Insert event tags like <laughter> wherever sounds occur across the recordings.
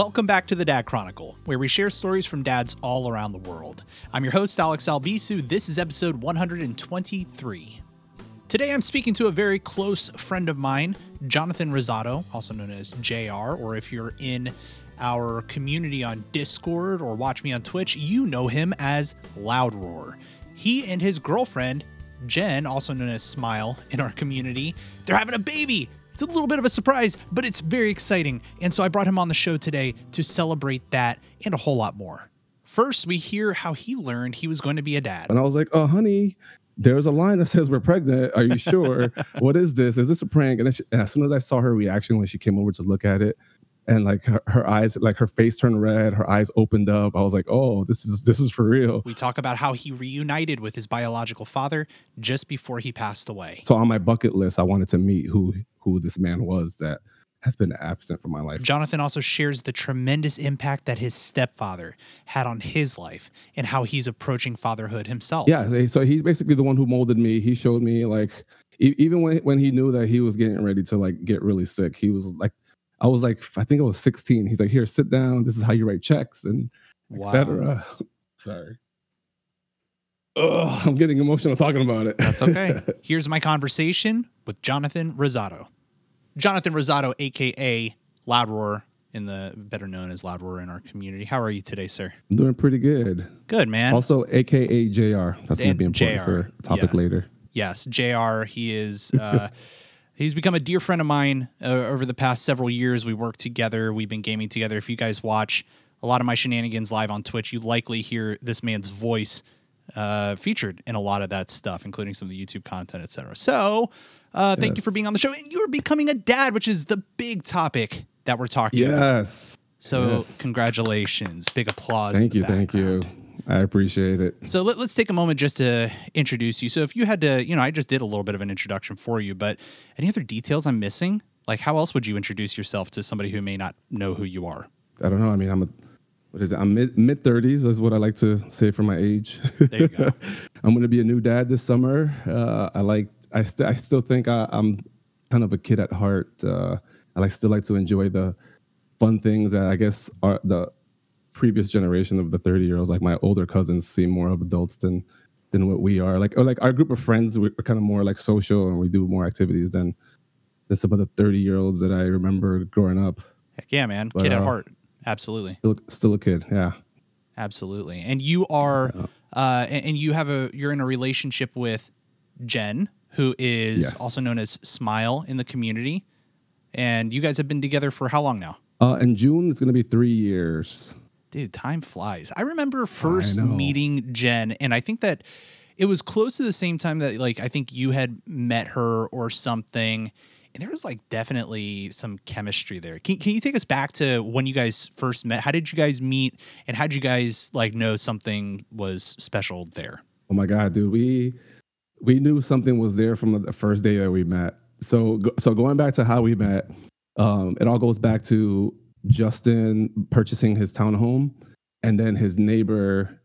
Welcome back to the Dad Chronicle, where we share stories from dads all around the world. I'm your host, Alex Albisu. This is episode 123. Today I'm speaking to a very close friend of mine, Jonathan Rosado, also known as JR, or if you're in our community on Discord or watch me on Twitch, you know him as LoudRoar. He and his girlfriend, Jen, also known as Smile in our community, they're having a baby. It's a little bit of a surprise, but it's very exciting. And so I brought him on the show today to celebrate that and a whole lot more. First, we hear how he learned he was going to be a dad. And I was like, oh, honey, there's a line that says we're pregnant. Are you sure? <laughs> what is this? Is this a prank? And, she, and, as soon as I saw her reaction when she came over to look at it, and like her, her, eyes like her face turned red her eyes opened up i was like oh this is this is for real we talk about how he reunited with his biological father just before he passed away so on my bucket list i wanted to meet who who this man was that has been absent from my life. Jonathan also shares the tremendous impact that his stepfather had on his life and how he's approaching fatherhood himself. Yeah, so he's basically the one who molded me. He showed me like even when when he knew that he was getting ready to like get really sick, he was like I was like, I think I was 16. He's like, here, sit down. This is how you write checks and wow. etc. <laughs> Sorry. Oh, I'm getting emotional talking about it. That's okay. <laughs> Here's my conversation with Jonathan Rosado. Jonathan Rosado, aka LoudRoar, in the better known as LoudRoar in our community. How are you today, sir? I'm doing pretty good. Good, man. Also, aka JR. That's going to be important JR. for topic yes. later. Yes, JR. He is. <laughs> Uh, He's become a dear friend of mine uh, over the past several years. We work together. We've been gaming together. If you guys watch a lot of my shenanigans live on Twitch, you likely hear this man's voice uh, featured in a lot of that stuff, including some of the YouTube content, etc. So, uh, thank yes. you for being on the show. And you're becoming a dad, which is the big topic that we're talking yes. about. Yes. So, yes. congratulations. Big applause. Thank you. Thank you. I appreciate it. So let, us take a moment just to introduce you. So if you had to, you know, I just did a little bit of an introduction for you, but any other details I'm missing? Like how else would you introduce yourself to somebody who may not know who you are? I don't know. I mean, I'm a what is it? I'm mid mid thirties. That's what I like to say for my age. There you go. <laughs> I'm going to be a new dad this summer. Uh, I like. I still. I still think I, am kind of a kid at heart. Uh, I like still like to enjoy the fun things that I guess are the previous generation of the 30 year olds like my older cousins seem more of adults than than what we are like or like our group of friends we're kind of more like social and we do more activities than than some of the 30 year olds that i remember growing up heck yeah man but, kid at uh, heart absolutely still, still a kid yeah absolutely and you are yeah. uh and, and, you have a you're in a relationship with jen who is yes. also known as smile in the community and you guys have been together for how long now uh in june it's going to be three years dude, time flies. I remember first I meeting Jen, and I think that it was close to the same time that like I think you had met her or something. And there was like definitely some chemistry there. Can, can you take us back to when you guys first met? How did you guys meet? And how did you guys like know something was special there? Oh my God, dude. We we knew something was there from the first day that we met. So so going back to how we met, um, it all goes back to Justin purchasing his townhome, and then his neighbor,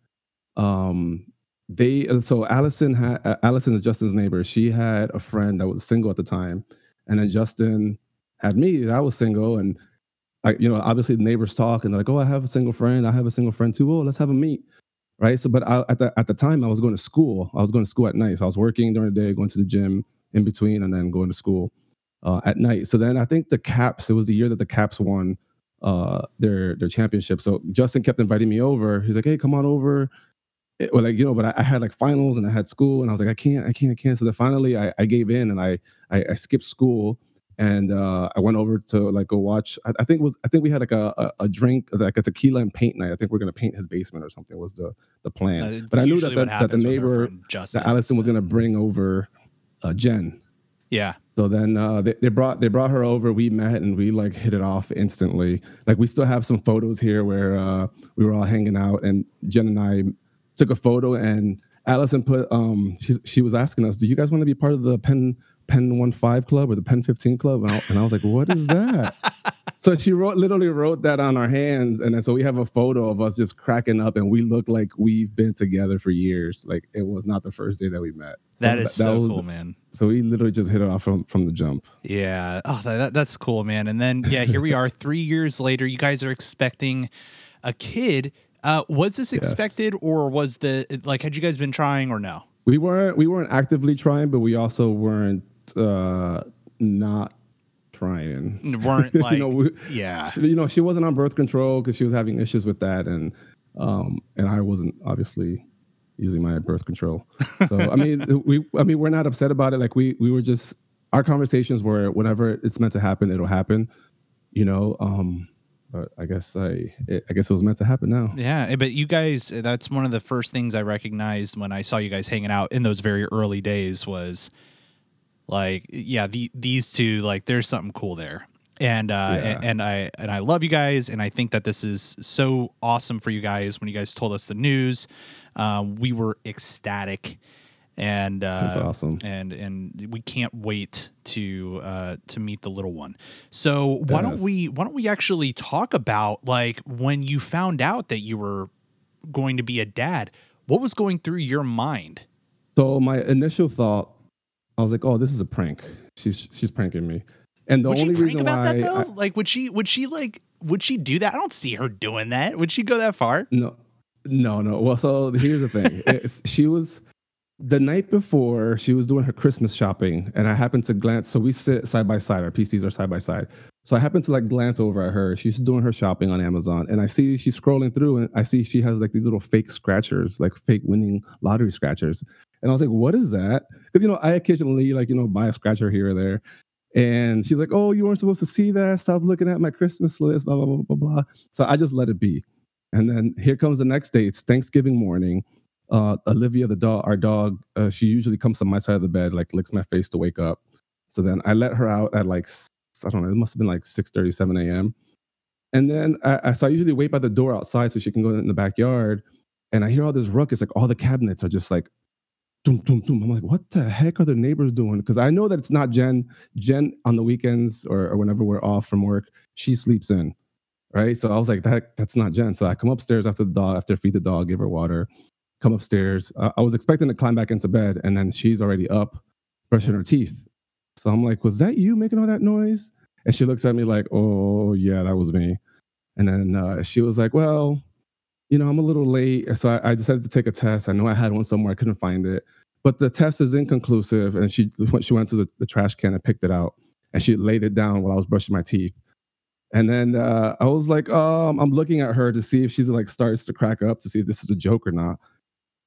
um, they so Allison had Allison is Justin's neighbor. She had a friend that was single at the time, and then Justin had me. I was single, and I, you know, obviously the neighbors talk, and they're like, "Oh, I have a single friend. I have a single friend too. Oh, let's have a meet." Right. So, but I, at the at the time, I was going to school. I was going to school at night. So I was working during the day, going to the gym in between, and then going to school uh, at night. So then I think the Caps. It was the year that the Caps won uh, their their championship. So Justin kept inviting me over. He's like, "Hey, come on over." It, well, like you know, but I, I, had like finals and I had school, and I was like, "I can't, I can't, I can't." So then finally, I, I gave in and I, I, I skipped school and uh, I went over to like go watch. I, I, think it was I think we had like a, a, a drink like a tequila and paint night. I think we are gonna paint his basement or something was the the plan. Uh, but I knew that the, that the neighbor that Allison was gonna bring over uh, Jen. Yeah. So then uh, they, they brought they brought her over. We met and we like hit it off instantly. Like we still have some photos here where uh, we were all hanging out, and Jen and I took a photo. And Allison put um she she was asking us, "Do you guys want to be part of the Pen Pen One Five Club or the Pen Fifteen Club?" And I, and I was like, "What is that?" <laughs> so she wrote literally wrote that on our hands, and then so we have a photo of us just cracking up, and we look like we've been together for years. Like it was not the first day that we met. So that is so was cool, the- man. So we literally just hit it off from from the jump. Yeah. Oh, that, that- that's cool, man. And then, yeah, here we are three years later. You guys are expecting a kid. Uh, was this Yes. expected or was the, like, had you guys been trying or no? We weren't we weren't actively trying, but we also weren't uh not trying. Weren't like, <laughs> you know, we, yeah. you know, she wasn't on birth control because she was having issues with that, and um, and I wasn't obviously using my birth control. So I <laughs> mean, we, I mean, we're not upset about it. Like we, we were just our conversations were whenever it's meant to happen, it'll happen. You know, um, but I guess I, it, I guess it was meant to happen now. Yeah, eh, but you guys, that's one of the first things I recognized when I saw you guys hanging out in those very early days was like, yeah, the, these two, like, there's something cool there. And uh, Yeah. and, and I and I love you guys, and I think that this is so awesome for you guys. When you guys told us the news, um, we were ecstatic, and uh, That's awesome. and and we can't wait to uh to meet the little one. So why don't we why don't we actually talk about like when you found out that you were going to be a dad? What was going through your mind? So my initial thought, I was like, oh, this is a prank. She's she's pranking me. And the would only reason why that? I- like would she would she like would she do that? I don't see her doing that. Would she go that far? No, no, no. Well, so here's the thing. <laughs> She was the night before she was doing her Christmas shopping, and I happened to glance. So we sit side by side. Our PCs are side by side. So I happened to like glance over at her. She's doing her shopping on Amazon, and I see she's scrolling through, and I see she has like these little fake scratchers, like fake winning lottery scratchers. And I was like, "What is that?" Because you know, I occasionally like you know buy a scratcher here or there. And she's like, "Oh, you weren't supposed to see that. Stop looking at my Christmas list." Blah blah blah blah blah. So I just let it be. And then here comes the next day. It's Thanksgiving morning. Uh, Olivia, the dog, our dog, uh, she usually comes to my side of the bed, like licks my face to wake up. So then I let her out at like I don't know, it must have been like 6 7 a.m. And then I, I so I usually wait by the door outside so she can go in the backyard. And I hear all this ruckus, like all the cabinets are just like doom, doom, doom. I'm like, what the heck are the neighbors doing? Because I know that it's not Jen. Jen on the weekends or, or whenever we're off from work, she sleeps in right? So I was like, that that's not Jen. So I come upstairs after the dog, after I feed the dog, give her water, come upstairs. Uh, I was expecting to climb back into bed, and then she's already up, brushing her teeth. So I'm like, was that you making all that noise? And she looks at me like, oh yeah, that was me. And then uh, she was like, well, you know, I'm a little late, so I, I decided to take a test. I know I had one somewhere, I couldn't find it, but the test is inconclusive. And she she went to the, the trash can and picked it out, and she laid it down while I was brushing my teeth. And then uh, I was like, um, I'm looking at her to see if she's like starts to crack up to see if this is a joke or not.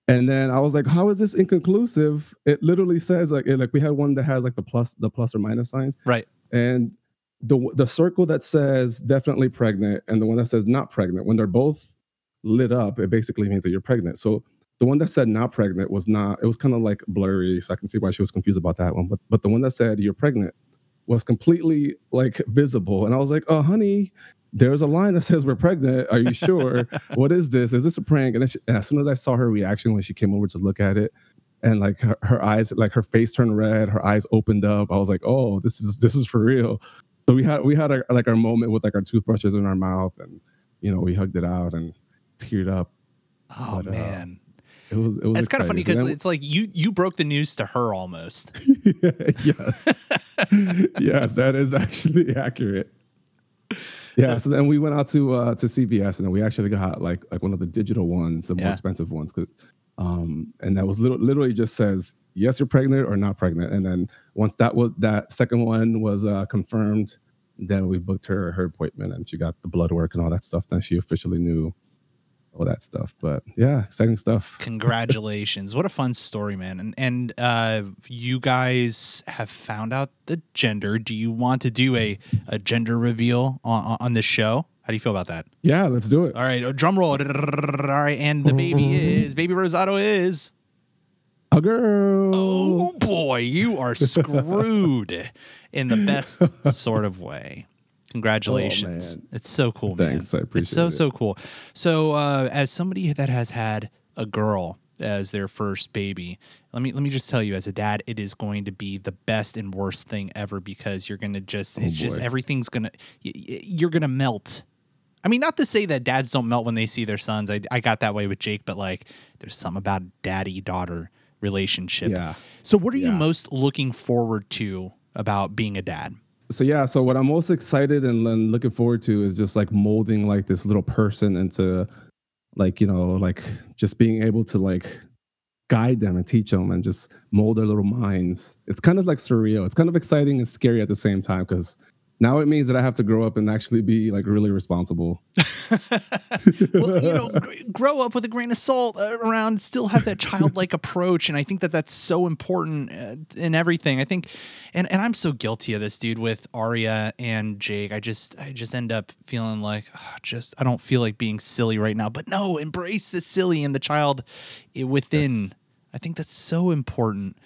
And then I was like, how is this inconclusive? It literally says like, it, like we had one that has like the plus, the plus or minus signs, Right. and the the circle that says definitely pregnant and the one that says not pregnant. When they're both lit up, it basically means that you're pregnant. So the one that said not pregnant was not. It was kind of like blurry, so I can see why she was confused about that one. But but the one that said you're pregnant was completely like visible, and I was like, oh honey, there's a line that says we're pregnant. Are you sure? <laughs> what is this? Is this a prank? And, she, and as soon as I saw her reaction when she came over to look at it, and like her, her eyes, like her face turned red, her eyes opened up. I was like, oh, this is this is for real. So we had we had our, like our moment with like our toothbrushes in our mouth, and you know we hugged it out and teared up. Oh But, uh, man. It was it was. It's kind of funny because it's like you you broke the news to her almost. <laughs> Yes, <laughs> yes, that is actually accurate. Yeah, so then we went out to uh, to CVS and then we actually got like like one of the digital ones, the more Yeah. expensive ones, 'cause, um, and that was little, literally just says yes, you're pregnant or not pregnant. And then once that was that second one was uh, confirmed, then we booked her her appointment and she got the blood work and all that stuff. Then she officially knew all that stuff. But yeah, exciting stuff. Congratulations. what a fun story, man. And and uh you guys have found out the gender. Do you want to do a a gender reveal on on this show? How do you feel about that? Yeah, let's do it. All right, uh, drum roll. All right, and the baby is baby Rosado is A girl. Oh boy, you are screwed in the best <laughs> sort of way. Congratulations. man. it's so cool, man. Thanks, I appreciate it. It's so it. so cool. So, uh, as somebody that has had a girl as their first baby. Let me let me just tell you, as a dad, it is going to be the best and worst thing ever because you're gonna just Oh, it's just everything's gonna you're gonna melt. I mean, not to say that dads don't melt when they see their sons. I I got that way with Jake, but like, there's something about daddy daughter relationship. Yeah. So, what are you most looking forward to about being a dad? So yeah so what i'm most excited and, and looking forward to is just like molding like this little person into like you know like just being able to like guide them and teach them and just mold their little minds. It's kind of like surreal. It's kind of exciting and scary at the same time because now it means that i have to grow up and actually be like really responsible <laughs> well, you know, gr- grow up with a grain of salt uh, around, still have that childlike approach, and I think that that's so important uh, in everything. I think, and and I'm so guilty of this, dude, with Arya and Jake. I just I just end up feeling like, ah, just I don't feel like being silly right now. But no, embrace the silly and the child within. Yes. I think that's so important.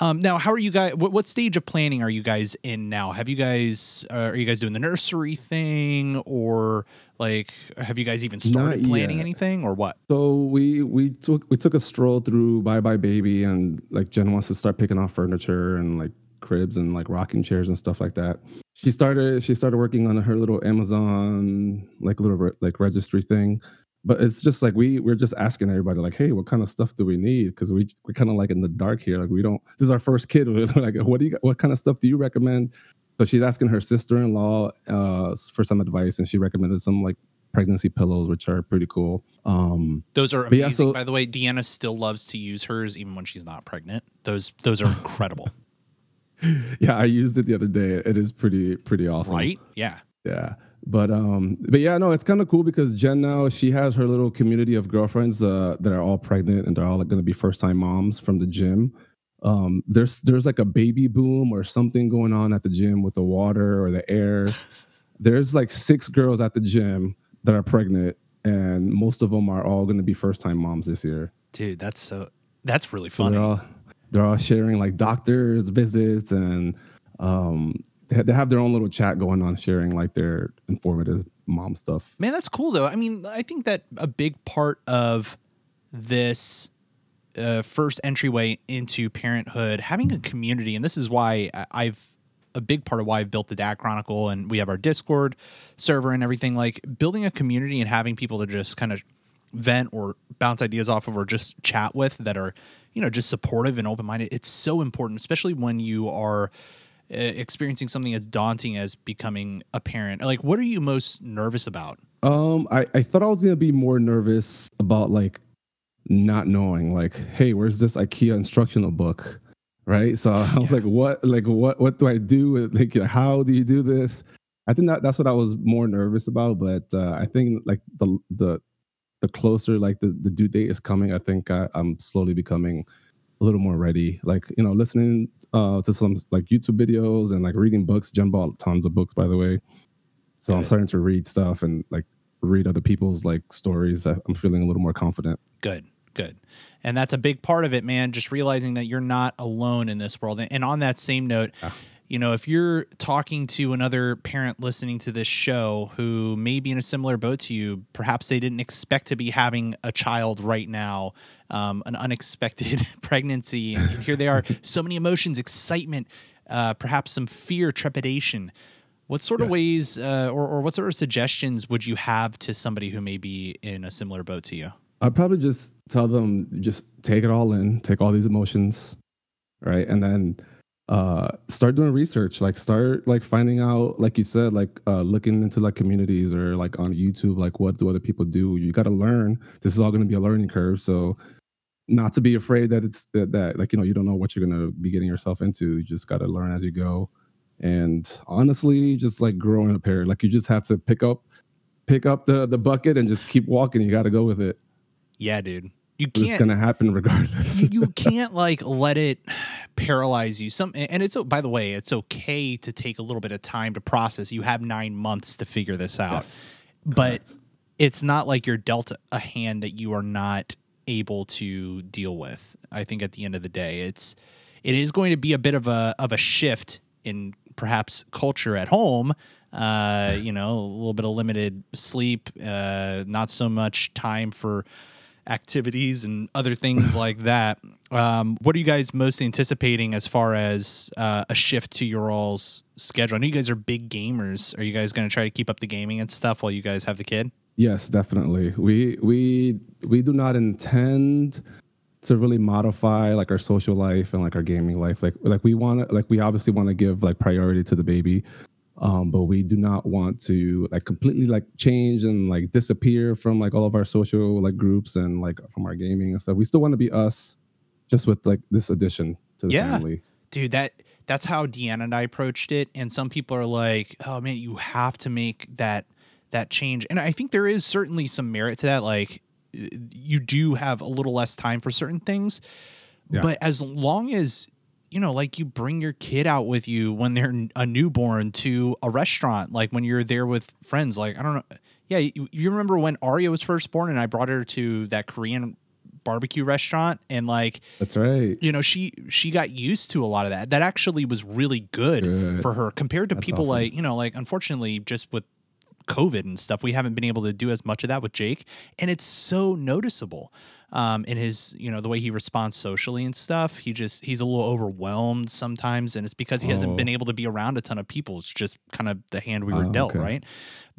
Um, now, how are you guys? What, what stage of planning are you guys in now? Have you guys uh, are you guys doing the nursery thing, or like have you guys even started Not planning yet. anything, or what? So we we took we took a stroll through buybuy BABY and like Jen wants to start picking off furniture and like cribs and like rocking chairs and stuff like that. She started she started working on her little Amazon like little re- like registry thing. But it's just like we we're just asking everybody like, hey, what kind of stuff do we need? Because we we're kind of like in the dark here. Like we don't. This is our first kid. <laughs> We're like, what do you what kind of stuff do you recommend? So she's asking her sister-in-law uh, for some advice, and she recommended some like pregnancy pillows, which are pretty cool. Um, Those are But yeah, amazing. so- By the way, Deanna still loves to use hers even when she's not pregnant. Those those are incredible, <laughs> yeah, I used it the other day. It is pretty pretty awesome. right? Yeah. Yeah. But um but yeah, no, it's kind of cool because Jen now she has her little community of girlfriends uh that are all pregnant and they're all like going to be first time moms from the gym. Um there's there's like a baby boom or something going on at the gym with the water or the air. <laughs> there's like six girls at the gym that are pregnant and most of them are all going to be first time moms this year. Dude, that's so that's really So funny. they're all they're all sharing like doctors visits and um they have their own little chat going on sharing like their informative mom stuff. Man, that's cool though. I mean, I think that a big part of this uh, first entryway into parenthood, having a community, and this is why I've a big part of why I've built the Dad Chronicle and we have our Discord server and everything. Like building a community and having people to just kind of vent or bounce ideas off of or just chat with that are, you know, just supportive and open minded. It's so important, especially when you are experiencing something as daunting as becoming a parent. Like, what are you most nervous about? Um I I thought I was going to be more nervous about like not knowing like hey, where's this IKEA instructional book? Right? So <laughs> I was Yeah. like what like what what do I do? Like how do you do this? I think that that's what I was more nervous about, but uh, I think like the the the closer like the, the due date is coming, I think I, I'm slowly becoming a little more ready. Like you know, listening uh, to some like YouTube videos and like reading books. Jen bought tons of books, by the way. So I'm starting to read stuff and like read other people's like stories. I- I'm feeling a little more confident. Good, good. And that's a big part of it, man. Just realizing that you're not alone in this world. And on that same note, Yeah. You know, if you're talking to another parent listening to this show who may be in a similar boat to you, perhaps they didn't expect to be having a child right now, um, an unexpected <laughs> pregnancy, and, and here they are, so many emotions, excitement, uh, perhaps some fear, trepidation. What sort of Yes. ways uh, or, or what sort of suggestions would you have to somebody who may be in a similar boat to you? I'd probably just tell them just take it all in, take all these emotions, right? And then uh start doing research, like start like finding out, like you said, like uh looking into like communities or like on YouTube, like what do other people do? You gotta learn. This is all gonna be a learning curve. So not to be afraid that it's that, that like you know you don't know what you're gonna be getting yourself into. You just gotta learn as you go. And honestly, just like growing a pair, like you just have to pick up pick up the the bucket and just keep walking. You gotta go with it. Yeah, dude. You It's can't gonna happen regardless. you, <laughs> can't like let it paralyze you. Some and it's by the way, it's okay to take a little bit of time to process. You have 9 months to figure this out. Yes, but it's not like you're dealt a hand that you are not able to deal with. I think at the end of the day, it's it is going to be a bit of a of a shift in perhaps culture at home. Uh, you know, a little bit of limited sleep, uh, not so much time for activities and other things like that. Um, what are you guys most anticipating as far as uh, a shift to your all's schedule? I know you guys are big gamers. Are you guys going to try to keep up the gaming and stuff while you guys have the kid? Yes, definitely. We we we do not intend to really modify like our social life and like our gaming life. Like like we want to like we obviously want to give like priority to the baby. Um, but we do not want to like completely like change and like disappear from like all of our social like groups and like from our gaming and stuff. We still want to be us, just with like this addition to the Yeah. family. Dude, that that's how Deanna and I approached it. And some people are like, "Oh man, you have to make that that change." And I think there is certainly some merit to that. Like, you do have a little less time for certain things, Yeah. but as long as you know, like you bring your kid out with you when they're a newborn to a restaurant, like when you're there with friends. Like I don't know, yeah, you, you remember when Aria was first born, and I brought her to that Korean barbecue restaurant, and like That's right. you know she she got used to a lot of that that actually was really good, Good. for her compared to That's people awesome. like you know like unfortunately just with covid and stuff we haven't been able to do as much of that with jake and it's so noticeable um in his you know the way he responds socially and stuff he just he's a little overwhelmed sometimes and it's because he hasn't Oh. been able to be around a ton of people it's just kind of the hand we were Oh, dealt okay. right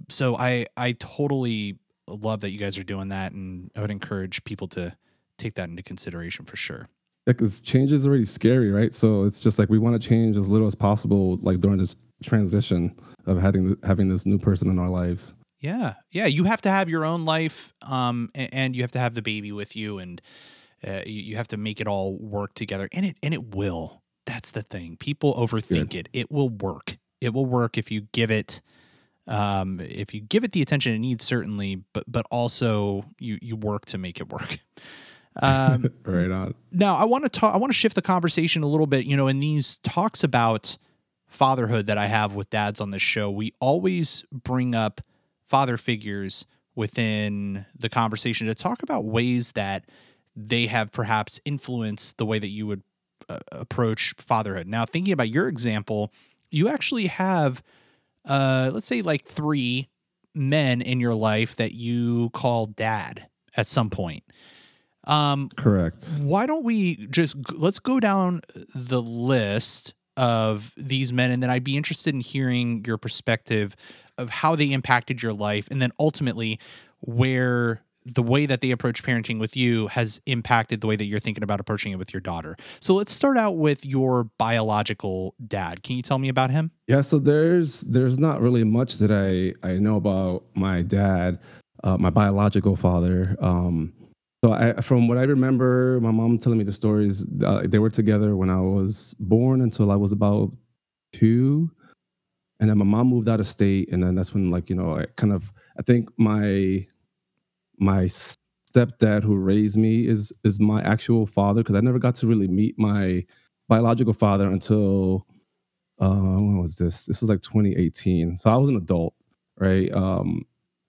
so i i totally love that you guys are doing that and i would encourage people to take that into consideration for sure because change is already scary, right? So it's just like we want to change as little as possible, like during this transition of having having this new person in our lives. Yeah, yeah. You have to have your own life, um, a- and you have to have the baby with you, and uh, you, you have to make it all work together, and it and it will. That's the thing. People overthink it. It will work. It will work if you give it, um, if you give it the attention it needs, certainly, but but also you you work to make it work. <laughs> Um, right on. now I want to talk I want to shift the conversation a little bit, you know, in these talks about fatherhood that I have with dads on this show, we always bring up father figures within the conversation to talk about ways that they have perhaps influenced the way that you would uh, approach fatherhood. Now, thinking about your example, you actually have uh let's say like 3 men in your life that you call dad at some point. Um Correct. why don't we just let's go down the list of these men and then I'd be interested in hearing your perspective of how they impacted your life and then ultimately where the way that they approach parenting with you has impacted the way that you're thinking about approaching it with your daughter. So let's start out with your biological dad. Can you tell me about him? Yeah, so there's there's not really much that I I know about my dad, uh, my biological father. Um, so I, from what I remember, my mom telling me the stories. Uh, they were together when I was born until I was about two, and then my mom moved out of state, and then that's when like you know I kind of I think my my stepdad who raised me is is my actual father because I never got to really meet my biological father until uh when was this? This was like 2018 so i was an adult right? Um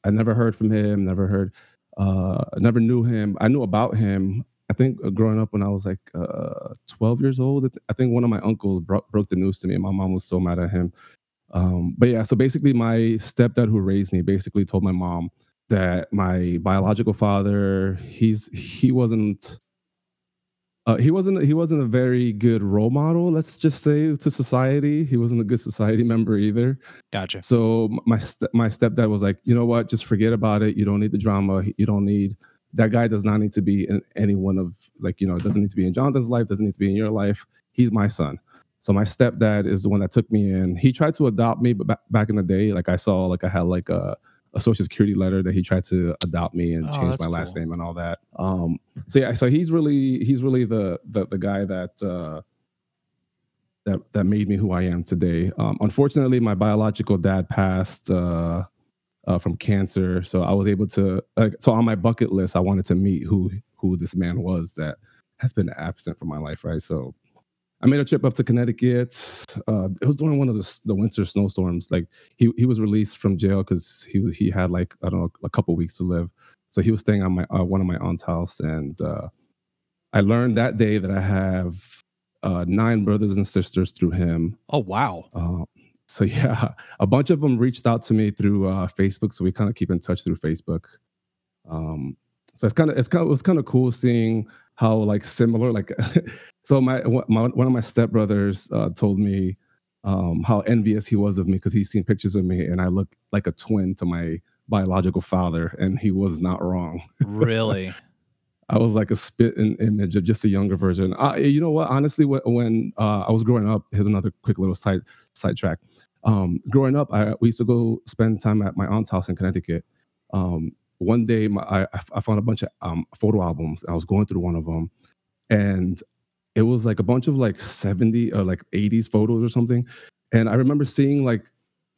i never heard from him never heard uh never knew him. I knew about him i think uh, growing up when i was like uh 12 years old. I think one of my uncles bro- broke the news to me. And my mom was so mad at him. Um but yeah so basically my stepdad who raised me basically told my mom that my biological father he's he wasn't uh, he wasn't he wasn't a very good role model let's just say to society. He wasn't a good society member either. Gotcha. so my st- my stepdad was like you know what? Just forget about it. You don't need the drama. You don't need that guy does not need to be in any one of like you know it doesn't need to be in jonathan's life doesn't need to be in your life. He's my son. So my stepdad is the one that took me in. He tried to adopt me but ba- back in the day like i saw like i had like a a social security letter that he tried to adopt me and Oh, change my last cool. name and all that um so yeah so he's really he's really the the, the guy that uh that that made me who i am today um unfortunately my biological dad passed uh uh, from cancer. So I was able to. Uh, so on my bucket list, I wanted to meet who who this man was that has been absent from my life. Right. So I made a trip up to Connecticut. Uh, it was during one of the, the winter snowstorms. Like he he was released from jail because he he had like I don't know a couple weeks to live. So he was staying on my uh, one of my aunt's house, and uh, I learned that day that I have uh, nine brothers and sisters through him. Oh wow. Uh, so <laughs> yeah, a bunch of them reached out to me through uh, Facebook. So we kind of keep in touch through Facebook. Um, So it's kind of it's kind of it was kind of cool seeing how like similar like <laughs> so my, my one of my stepbrothers uh, told me um, how envious he was of me because he's seen pictures of me and I look like a twin to my biological father, and he was not wrong. Really. <laughs> I was like a spit in image of just a younger version. I, you know what? Honestly, when uh, I was growing up, here's another quick little side sidetrack. Um, growing up, I, we used to go spend time at my aunt's house in Connecticut. Um, one day, my, I, I, found a bunch of um, photo albums. I was going through one of them, and it was like a bunch of like 70 or like 80s photos or something. And I remember seeing like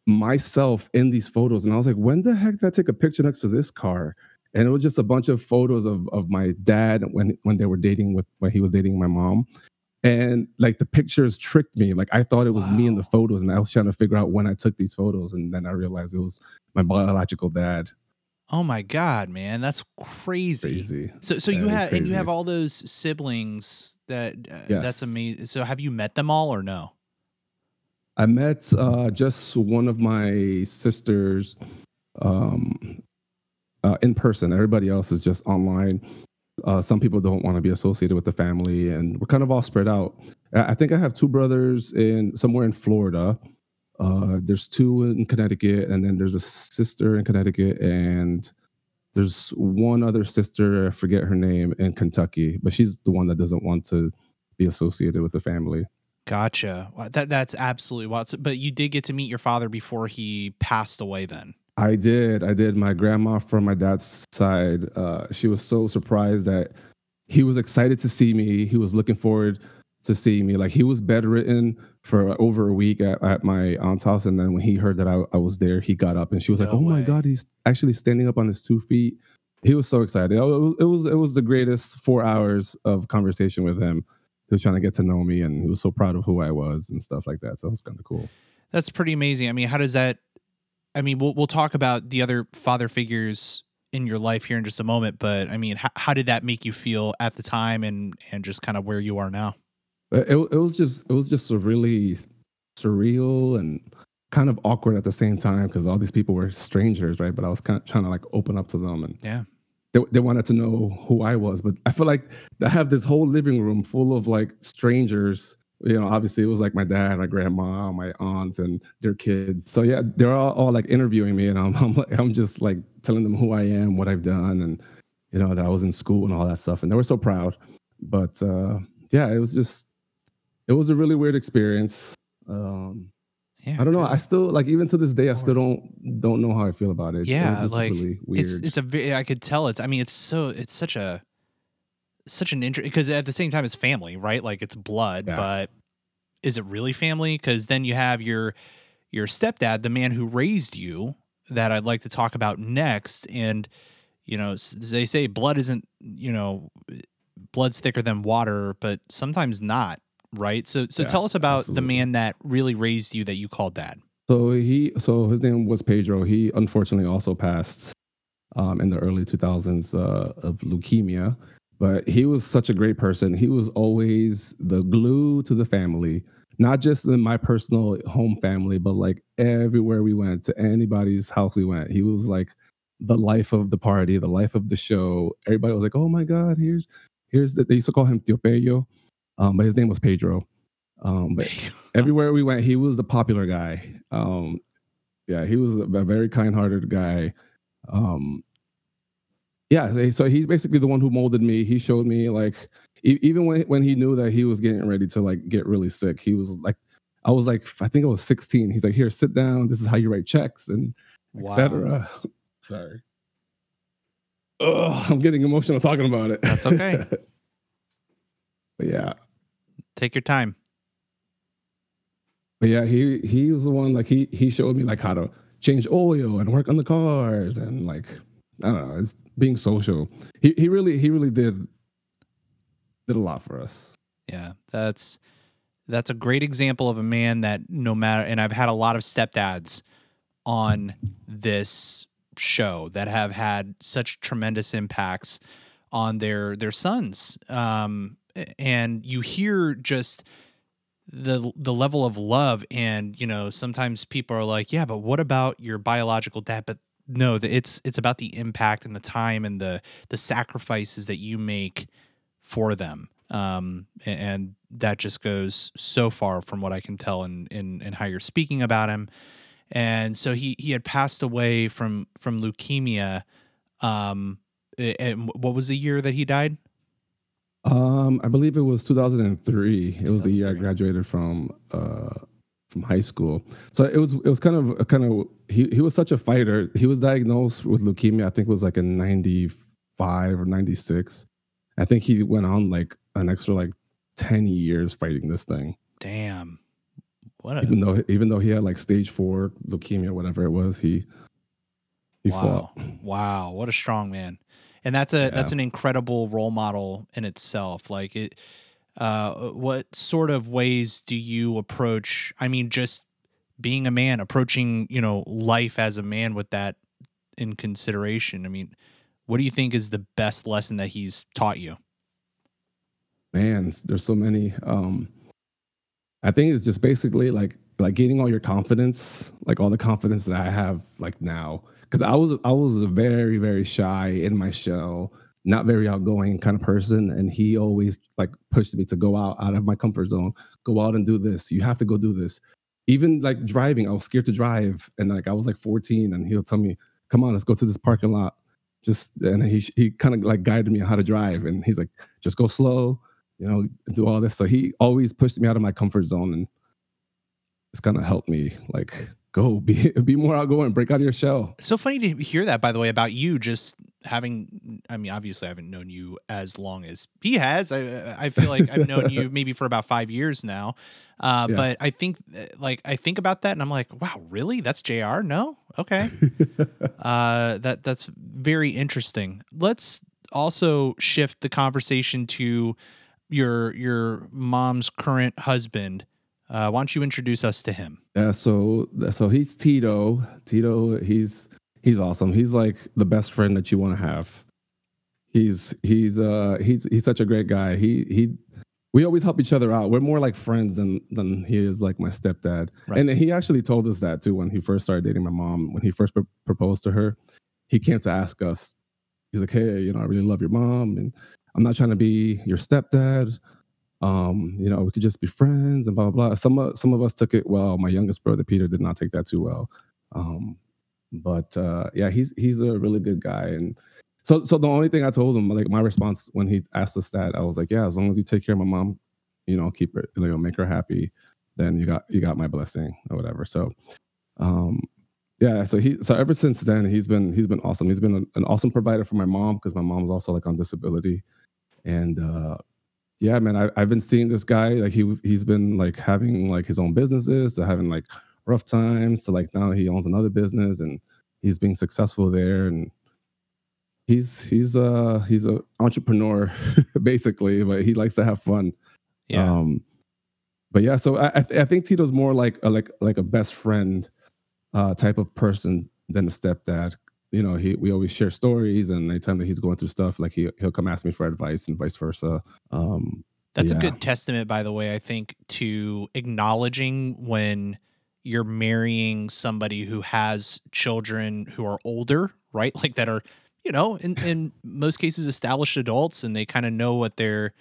myself in these photos, and I was like, when the heck did I take a picture next to this car? And it was just a bunch of photos of of my dad when when they were dating with when he was dating my mom. And like the pictures tricked me. Like I thought it was wow. me in the photos, and I was trying to figure out when I took these photos, and then I realized it was my biological dad. Oh my god, man, that's crazy. Crazy. So, so that you have and you have all those siblings. That uh, yes. that's amazing. So, have you met them all or no? I met uh, just one of my sisters um, uh, in person. Everybody else is just online. Uh, some people don't want to be associated with the family, and we're kind of all spread out. I think I have two brothers in somewhere in Florida. Uh, there's two in Connecticut, and then there's a sister in Connecticut, and there's one other sister, I forget her name, in Kentucky, but she's the one that doesn't want to be associated with the family. Gotcha. That that's absolutely wild. But you did get to meet your father before he passed away. Then I did. I did. My grandma from my dad's side. Uh, she was so surprised that he was excited to see me. He was looking forward to seeing me. Like he was bedridden for over a week at, at my aunt's house, and then when he heard that I, I was there, he got up and she was no like, "Oh way. my god, he's actually standing up on his two feet." He was so excited. It was, it was it was the greatest four hours of conversation with him he was trying to get to know me and he was so proud of who I was and stuff like that. So it was kind of cool. That's pretty amazing. I mean, how does that I mean, we'll we'll talk about the other father figures in your life here in just a moment, but I mean, how, how did that make you feel at the time and and just kind of where you are now? Uh, it it was just it was just a really surreal and kind of awkward at the same time because all these people were strangers, right? But I was kind of trying to like open up to them and yeah, they, they wanted to know who I was. But I feel like I have this whole living room full of like strangers. You know, obviously it was like my dad, my grandma, my aunts, and their kids. So yeah, they're all, all like interviewing me, and I'm <laughs> I'm like I'm just like telling them who I am, what I've done, and you know that I was in school and all that stuff, and they were so proud. But uh, yeah, it was just it was a really weird experience. Um, yeah, I don't know. I still like even to this day, I still don't don't know how I feel about it. Yeah, it like really it's it's a I could tell it's. I mean, it's so it's such a such an interest because at the same time it's family, right? Like it's blood, yeah. but is it really family? Because then you have your your stepdad, the man who raised you, that I'd like to talk about next. And you know, they say blood isn't you know blood's thicker than water, but sometimes not right? So so yeah, tell us about absolutely. the man that really raised you that you called dad. So he so his name was Pedro. He unfortunately also passed um, in the early 2000s uh, of leukemia, but he was such a great person. He was always the glue to the family, not just in my personal home family, but like everywhere we went to anybody's house we went. He was like the life of the party, the life of the show. Everybody was like, "Oh my God, here's here's the." They used to call him Tio Pello um, but his name was Pedro. Um, but <laughs> everywhere we went, he was a popular guy. Um, yeah, he was a, very kind-hearted guy. Um, yeah, so he's basically the one who molded me. He showed me like even when when he knew that he was getting ready to like get really sick, he was like, I was like, I think I was 16. He's like, here, sit down. This is how you write checks and wow. etc. <laughs> Sorry. Oh, I'm getting emotional talking about it. That's okay. <laughs> but yeah, Take your time. But yeah, he he was the one like he he showed me like how to change oil and work on the cars and like I don't know, it's being social. He he really he really did did a lot for us. Yeah, that's that's a great example of a man that no matter and I've had a lot of stepdads on this show that have had such tremendous impacts on their their sons. Um, and you hear just the the level of love and you know sometimes people are like yeah but what about your biological dad but no, it's it's about the impact and the time and the the sacrifices that you make for them. Um, and that just goes so far from what I can tell in in, in how you're speaking about him. And so he he had passed away from from leukemia. Um, and what was the year that he died? Um, I believe it was 2003. It was the year I graduated from uh from high school. So it was it was kind of kind of he he was such a fighter. He was diagnosed with leukemia. I think it was like in 95 or 96. I think he went on like an extra like 10 years fighting this thing. Damn. What a... even though even though he had like stage 4 leukemia whatever it was, he he wow. fought. Wow, what a strong man. And that's a yeah. that's an incredible role model in itself. Like it uh what sort of ways do you approach I mean just being a man, approaching, you know, life as a man with that in consideration. I mean, what do you think is the best lesson that he's taught you? Man, there's so many. Um, I think it's just basically like like gaining all your confidence, like all the confidence that I have like now. Because I was I was very very shy in my shell, not very outgoing kind of person, and he always like pushed me to go out out of my comfort zone, go out and do this. You have to go do this. Even like driving, I was scared to drive, and like I was like 14, and he'll tell me, "Come on, let's go to this parking lot." just and he he kind of like guided me on how to drive and he's like just go slow you know do all this so he always pushed me out of my comfort zone and it's kind of helped me like go be <laughs> be more outgoing break out of your shell. So funny to hear that by the way about you just having i mean obviously i haven't known you as long as he has. I i feel like i've known you <laughs> maybe for about five years now. Uh, yeah. but i think like i think about that and i'm like wow really? That's jr no? Okay. <laughs> Uh, that that's very interesting. Let's also shift the conversation to your your mom's current husband. Uh, why don't you introduce us to him yeah so so he's tito tito he's he's awesome. He's like the best friend that you want to have. He's he's uh he's he's such a great guy. He he we always help each other out. We're more like friends than than he is like my stepdad. Right. And he actually told us that too when he first started dating my mom. When he first pr- proposed to her, he came to ask us. He's like, "Hey, you know, I really love your mom, and I'm not trying to be your stepdad. Um, you know, we could just be friends and blah blah blah." Some of some of us took it well. My youngest brother Peter did not take that too well. Um, but uh, yeah, he's he's a really good guy. And so so the only thing I told him, like my response when he asked us that, I was like, yeah, as long as you take care of my mom, you know, keep her, you know, make her happy, then you got you got my blessing or whatever. So um yeah so he so ever since then he's been he's been awesome he's been an, an awesome provider for my mom because my mom's also like on disability and uh yeah man I, i've been seeing this guy like he he's been like having like his own businesses to having like rough times to like now he owns another business and he's being successful there and he's he's uh he's an entrepreneur <laughs> basically but he likes to have fun. Yeah. Um but yeah so i I, I think tito's more like a, like like a best friend uh type of person than a stepdad you know he we always share stories and anytime that he's going through stuff like he, he'll come ask me for advice and vice versa um that's yeah. a good testament by the way i think to acknowledging when you're marrying somebody who has children who are older, right? Like that are, you know, in, in most cases established adults and they kind of know what they're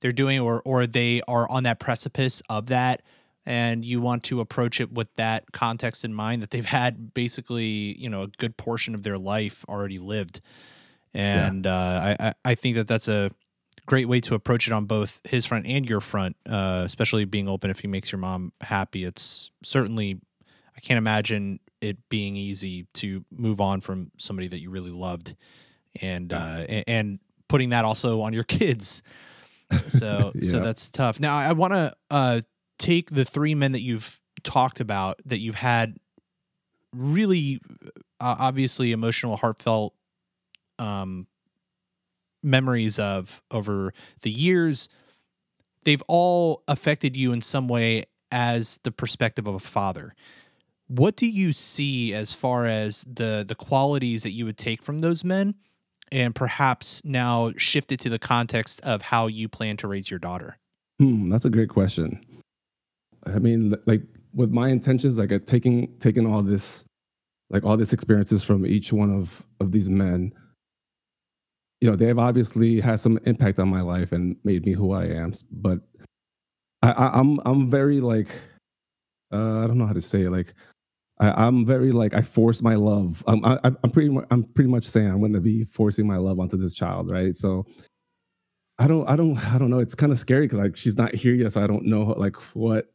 they're doing or or they are on that precipice of that and you want to approach it with that context in mind that they've had basically, you know, a good portion of their life already lived. And yeah. uh, I, I think that that's a great way to approach it on both his front and your front, uh, especially being open if he makes your mom happy. It's certainly, I can't imagine it being easy to move on from somebody that you really loved, and uh, and putting that also on your <laughs> kids. So <laughs> yeah. so that's tough. Now I want to uh, take the three men that you've talked about that you've had really uh, obviously emotional, heartfelt um, memories of over the years, they've all affected you in some way as the perspective of a father. What do you see as far as the the qualities that you would take from those men and perhaps now shift it to the context of how you plan to raise your daughter? Hmm, that's a great question. I mean, like with my intentions, like taking taking all this like all these experiences from each one of of these men you know they've obviously had some impact on my life and made me who i am but i, I i'm i'm very like uh, i don't know how to say it like I, am very like I force my love. I'm I, am i am pretty much I'm pretty much saying I'm going to be forcing my love onto this child, right? So I don't I don't I don't know. It's kind of scary because like she's not here yet, so I don't know like what.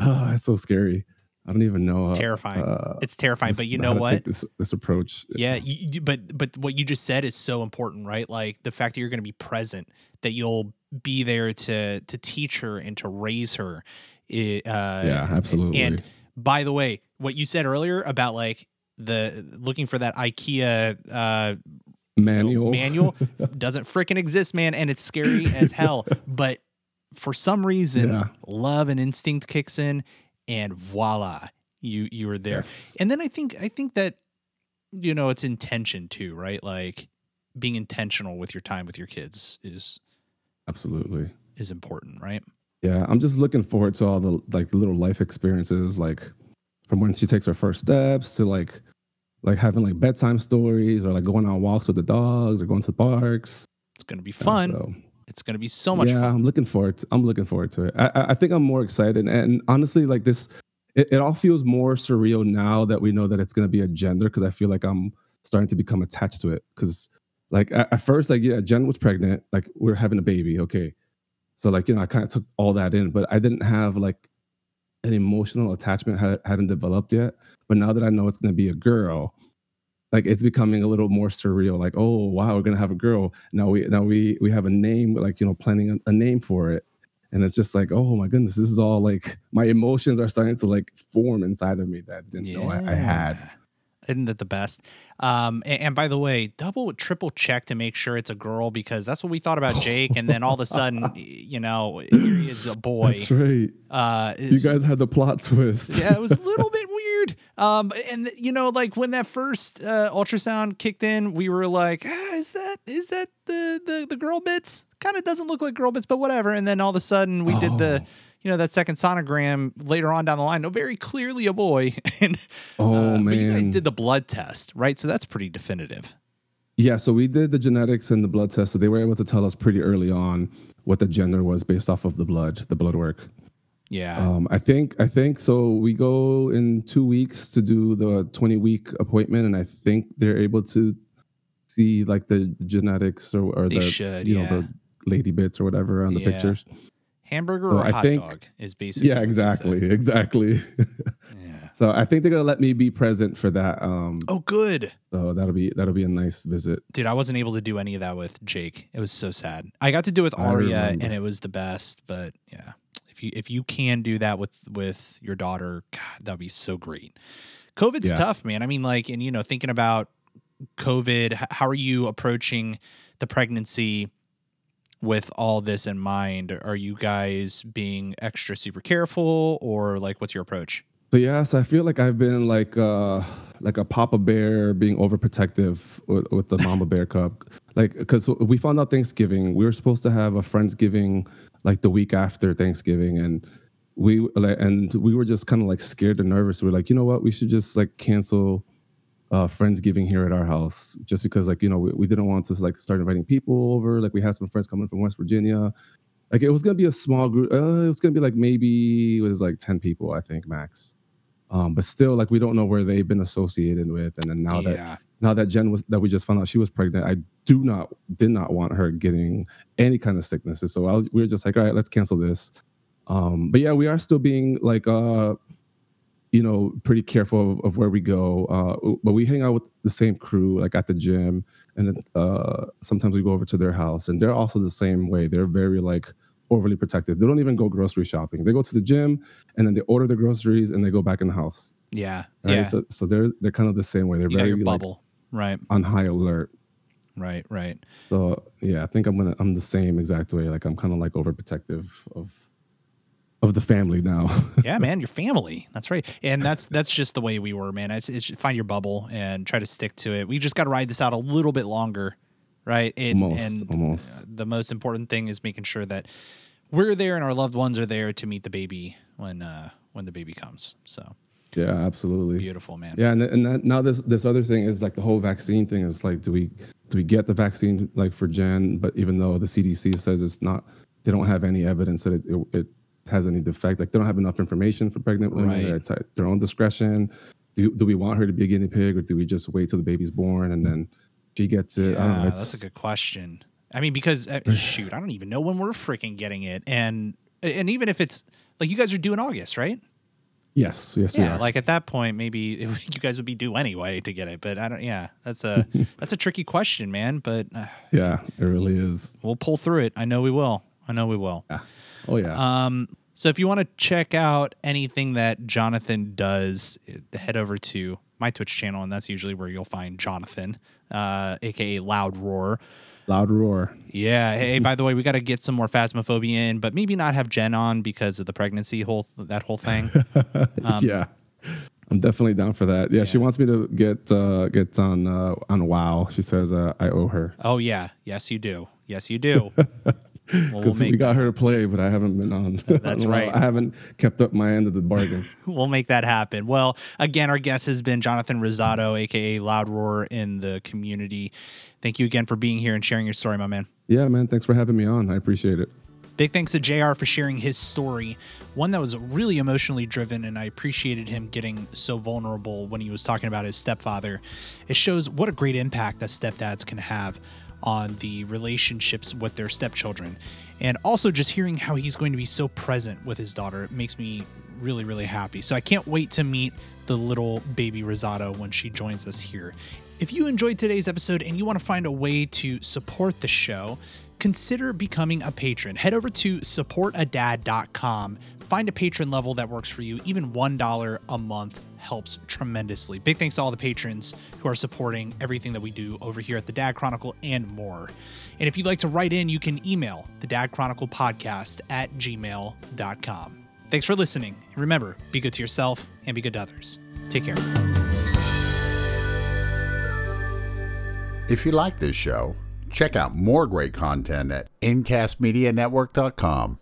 <sighs> Oh, it's so scary. I don't even know. Terrifying. Uh, it's terrifying. But you know what? This this approach. Yeah. You, but but what you just said is so important, right? Like the fact that you're going to be present, that you'll be there to to teach her and to raise her. It, uh, yeah, absolutely. And by the way, what you said earlier about like the looking for that IKEA uh, manual manual doesn't freaking exist, man, and it's scary as <laughs> hell. But for some reason, yeah. love and instinct kicks in, and voila, you you are there. Yes. And then I think I think that you know it's intention too, right? Like being intentional with your time with your kids is absolutely is important, right? Yeah, I'm just looking forward to all the like little life experiences, like from when she takes her first steps to like like having like bedtime stories or like going on walks with the dogs or going to parks. It's gonna be fun. So, it's gonna be so much yeah, fun. I'm looking forward. To, I'm looking forward to it. I, I think I'm more excited, and honestly, like this, it, it all feels more surreal now that we know that it's gonna be a gender because I feel like I'm starting to become attached to it. Because like at, at first, like yeah, Jen was pregnant, like we are having a baby, okay. So like you know, I kind of took all that in, but I didn't have like an emotional attachment ha- hadn't developed yet. But now that I know it's going to be a girl, like it's becoming a little more surreal. Like, oh wow, we're to have a girl. Now we now we we have a name, like you know, planning a, a name for it. And it's just like, oh my goodness, this is all like my emotions are starting to like form inside of me that I didn't yeah. know I, I had. Isn't that the best? Um, and, and, by the way, double, triple check to make sure it's a girl because that's what we thought about Jake, and then all of a sudden, <laughs> you know, here he is a boy. That's right. Uh, you guys had the plot twist. <laughs> yeah, it was a little <laughs> bit weird. Um, and you know, like when that first uh, ultrasound kicked in, we were like, ah, "Is that is that the the the girl bits?" Kind of doesn't look like girl bits, but whatever. And then all of a sudden, we oh. did the oh you know that second sonogram later on down the line. No, very clearly a boy. <laughs> and oh uh, man, you guys did the blood test, right? So that's pretty definitive. Yeah, so we did the genetics and the blood test, so they were able to tell us pretty early on what the gender was based off of the blood, the blood work. Yeah. Um, I think I think so. We go in two weeks to do the 20 week appointment, and I think they're able to see like the genetics or, or the should, you yeah. know the lady bits or whatever on the yeah. pictures. Hamburger so or I hot think, dog is basically. Yeah, exactly, exactly. <laughs> yeah. So I think they're gonna let me be present for that. Um, oh, good. So that'll be that'll be a nice visit. Dude, I wasn't able to do any of that with Jake. It was so sad. I got to do it with Aria, and it was the best. But yeah, if you if you can do that with with your daughter, God, that'd be so great. COVID's yeah. tough, man. I mean, like, and you know, thinking about COVID, how are you approaching the pregnancy? With all this in mind, are you guys being extra super careful or like what's your approach? So yes, I feel like I've been like uh like a papa bear being overprotective with, with the mama bear cub. Like because we found out Thanksgiving, we were supposed to have a friendsgiving like the week after Thanksgiving, and we and we were just kind of like scared and nervous. We are like, you know what, we should just like cancel uh, friendsgiving here at our house just because like you know we, we didn't want to like start inviting people over. Like we had some friends coming from west virginia. Like it was gonna be a small group uh, it was gonna be like maybe it was like 10 people i think max. Um, but still like we don't know where they've been associated with. And then now yeah. that now that jen was that we just found out she was pregnant i do not did not want her getting any kind of sicknesses. So I was, we were just like all right let's cancel this. Um, but yeah we are still being like uh you know, pretty careful of, of where we go. Uh, but we hang out with the same crew, like at the gym, and then, uh, sometimes we go over to their house, and they're also the same way. They're very like overly protective. They don't even go grocery shopping. They go to the gym, and then they order the groceries, and they go back in the house. Yeah, right? yeah. So, so they're they're kind of the same way. They're you very bubble, like, right, on high alert. Right, right. So yeah, I think I'm gonna I'm the same exact way. Like I'm kind of like overprotective of of the family now. <laughs> yeah, man, your family. That's right, and that's that's just the way we were, man. It's, it's find your bubble and try to stick to it. We just got to ride this out a little bit longer, right? And, almost, and almost. the most important thing is making sure that we're there and our loved ones are there to meet the baby when uh, when the baby comes. So. Yeah, absolutely. Beautiful, man. Yeah, and and that, now this this other thing is like the whole vaccine thing is like, do we do we get the vaccine like for Jen? But even though the CDC says it's not, they don't have any evidence that it it, it has any defect. Like they don't have enough information for pregnant women. Right. It's at their own discretion. Do do we want her to be a guinea pig, or do we just wait till the baby's born and then she gets it? I don't know. Yeah, that's a good question. I mean, because uh, <sighs> shoot, I don't even know when we're freaking getting it, and and even if it's like you guys are due in August, right? Yes, yes, Yeah, like at that point, maybe <laughs> you guys would be due anyway to get it. But I don't. Yeah, that's a <laughs> that's a tricky question, man. But uh, yeah, it really is. we'll pull through it. I know we will. I know we will. Oh yeah. Um, so if you want to check out anything that Jonathan does, uh, head over to my Twitch channel, and that's usually where you'll find Jonathan, uh, aka LoudRoar. Loud roar. Yeah. Hey, by the way, we got to get some more phasmophobia in, but maybe not have Jen on because of the pregnancy whole that whole thing. <laughs> Um, yeah. I'm definitely down for that. Yeah, she wants me to get uh get on uh on WoW. She says uh, I owe her. oh yeah. Yes, you do. Yes, you do. <laughs> Well, we'll Because we got her to play, but I haven't been on. That's <laughs> WoW. right. I haven't kept up my end of the bargain. <laughs> we'll make that happen. Well, again, our guest has been Jonathan Rosado, aka LoudRoar in the community. Thank you again for being here and sharing your story, my man. yeah, man. Thanks for having me on. I appreciate it. Big thanks to JR for sharing his story, one that was really emotionally driven, and I appreciated him getting so vulnerable when he was talking about his stepfather. It shows what a great impact that stepdads can have on the relationships with their stepchildren. And also just hearing how he's going to be so present with his daughter it makes me really, really happy. So I can't wait to meet the little baby Rosado when she joins us here. If you enjoyed today's episode and you want to find a way to support the show, consider becoming a patron. Head over to supportadad.com. Find a patron level that works for you. Even $1 a month helps tremendously. Big thanks to all the patrons who are supporting everything that we do over here at the Dad Chronicle and more. And if you'd like to write in, you can email the Dad Chronicle podcast at gmail.com. Thanks for listening. And remember, be good to yourself and be good to others. Take care. If you like this show, check out more great content at incastmedianetwork.com.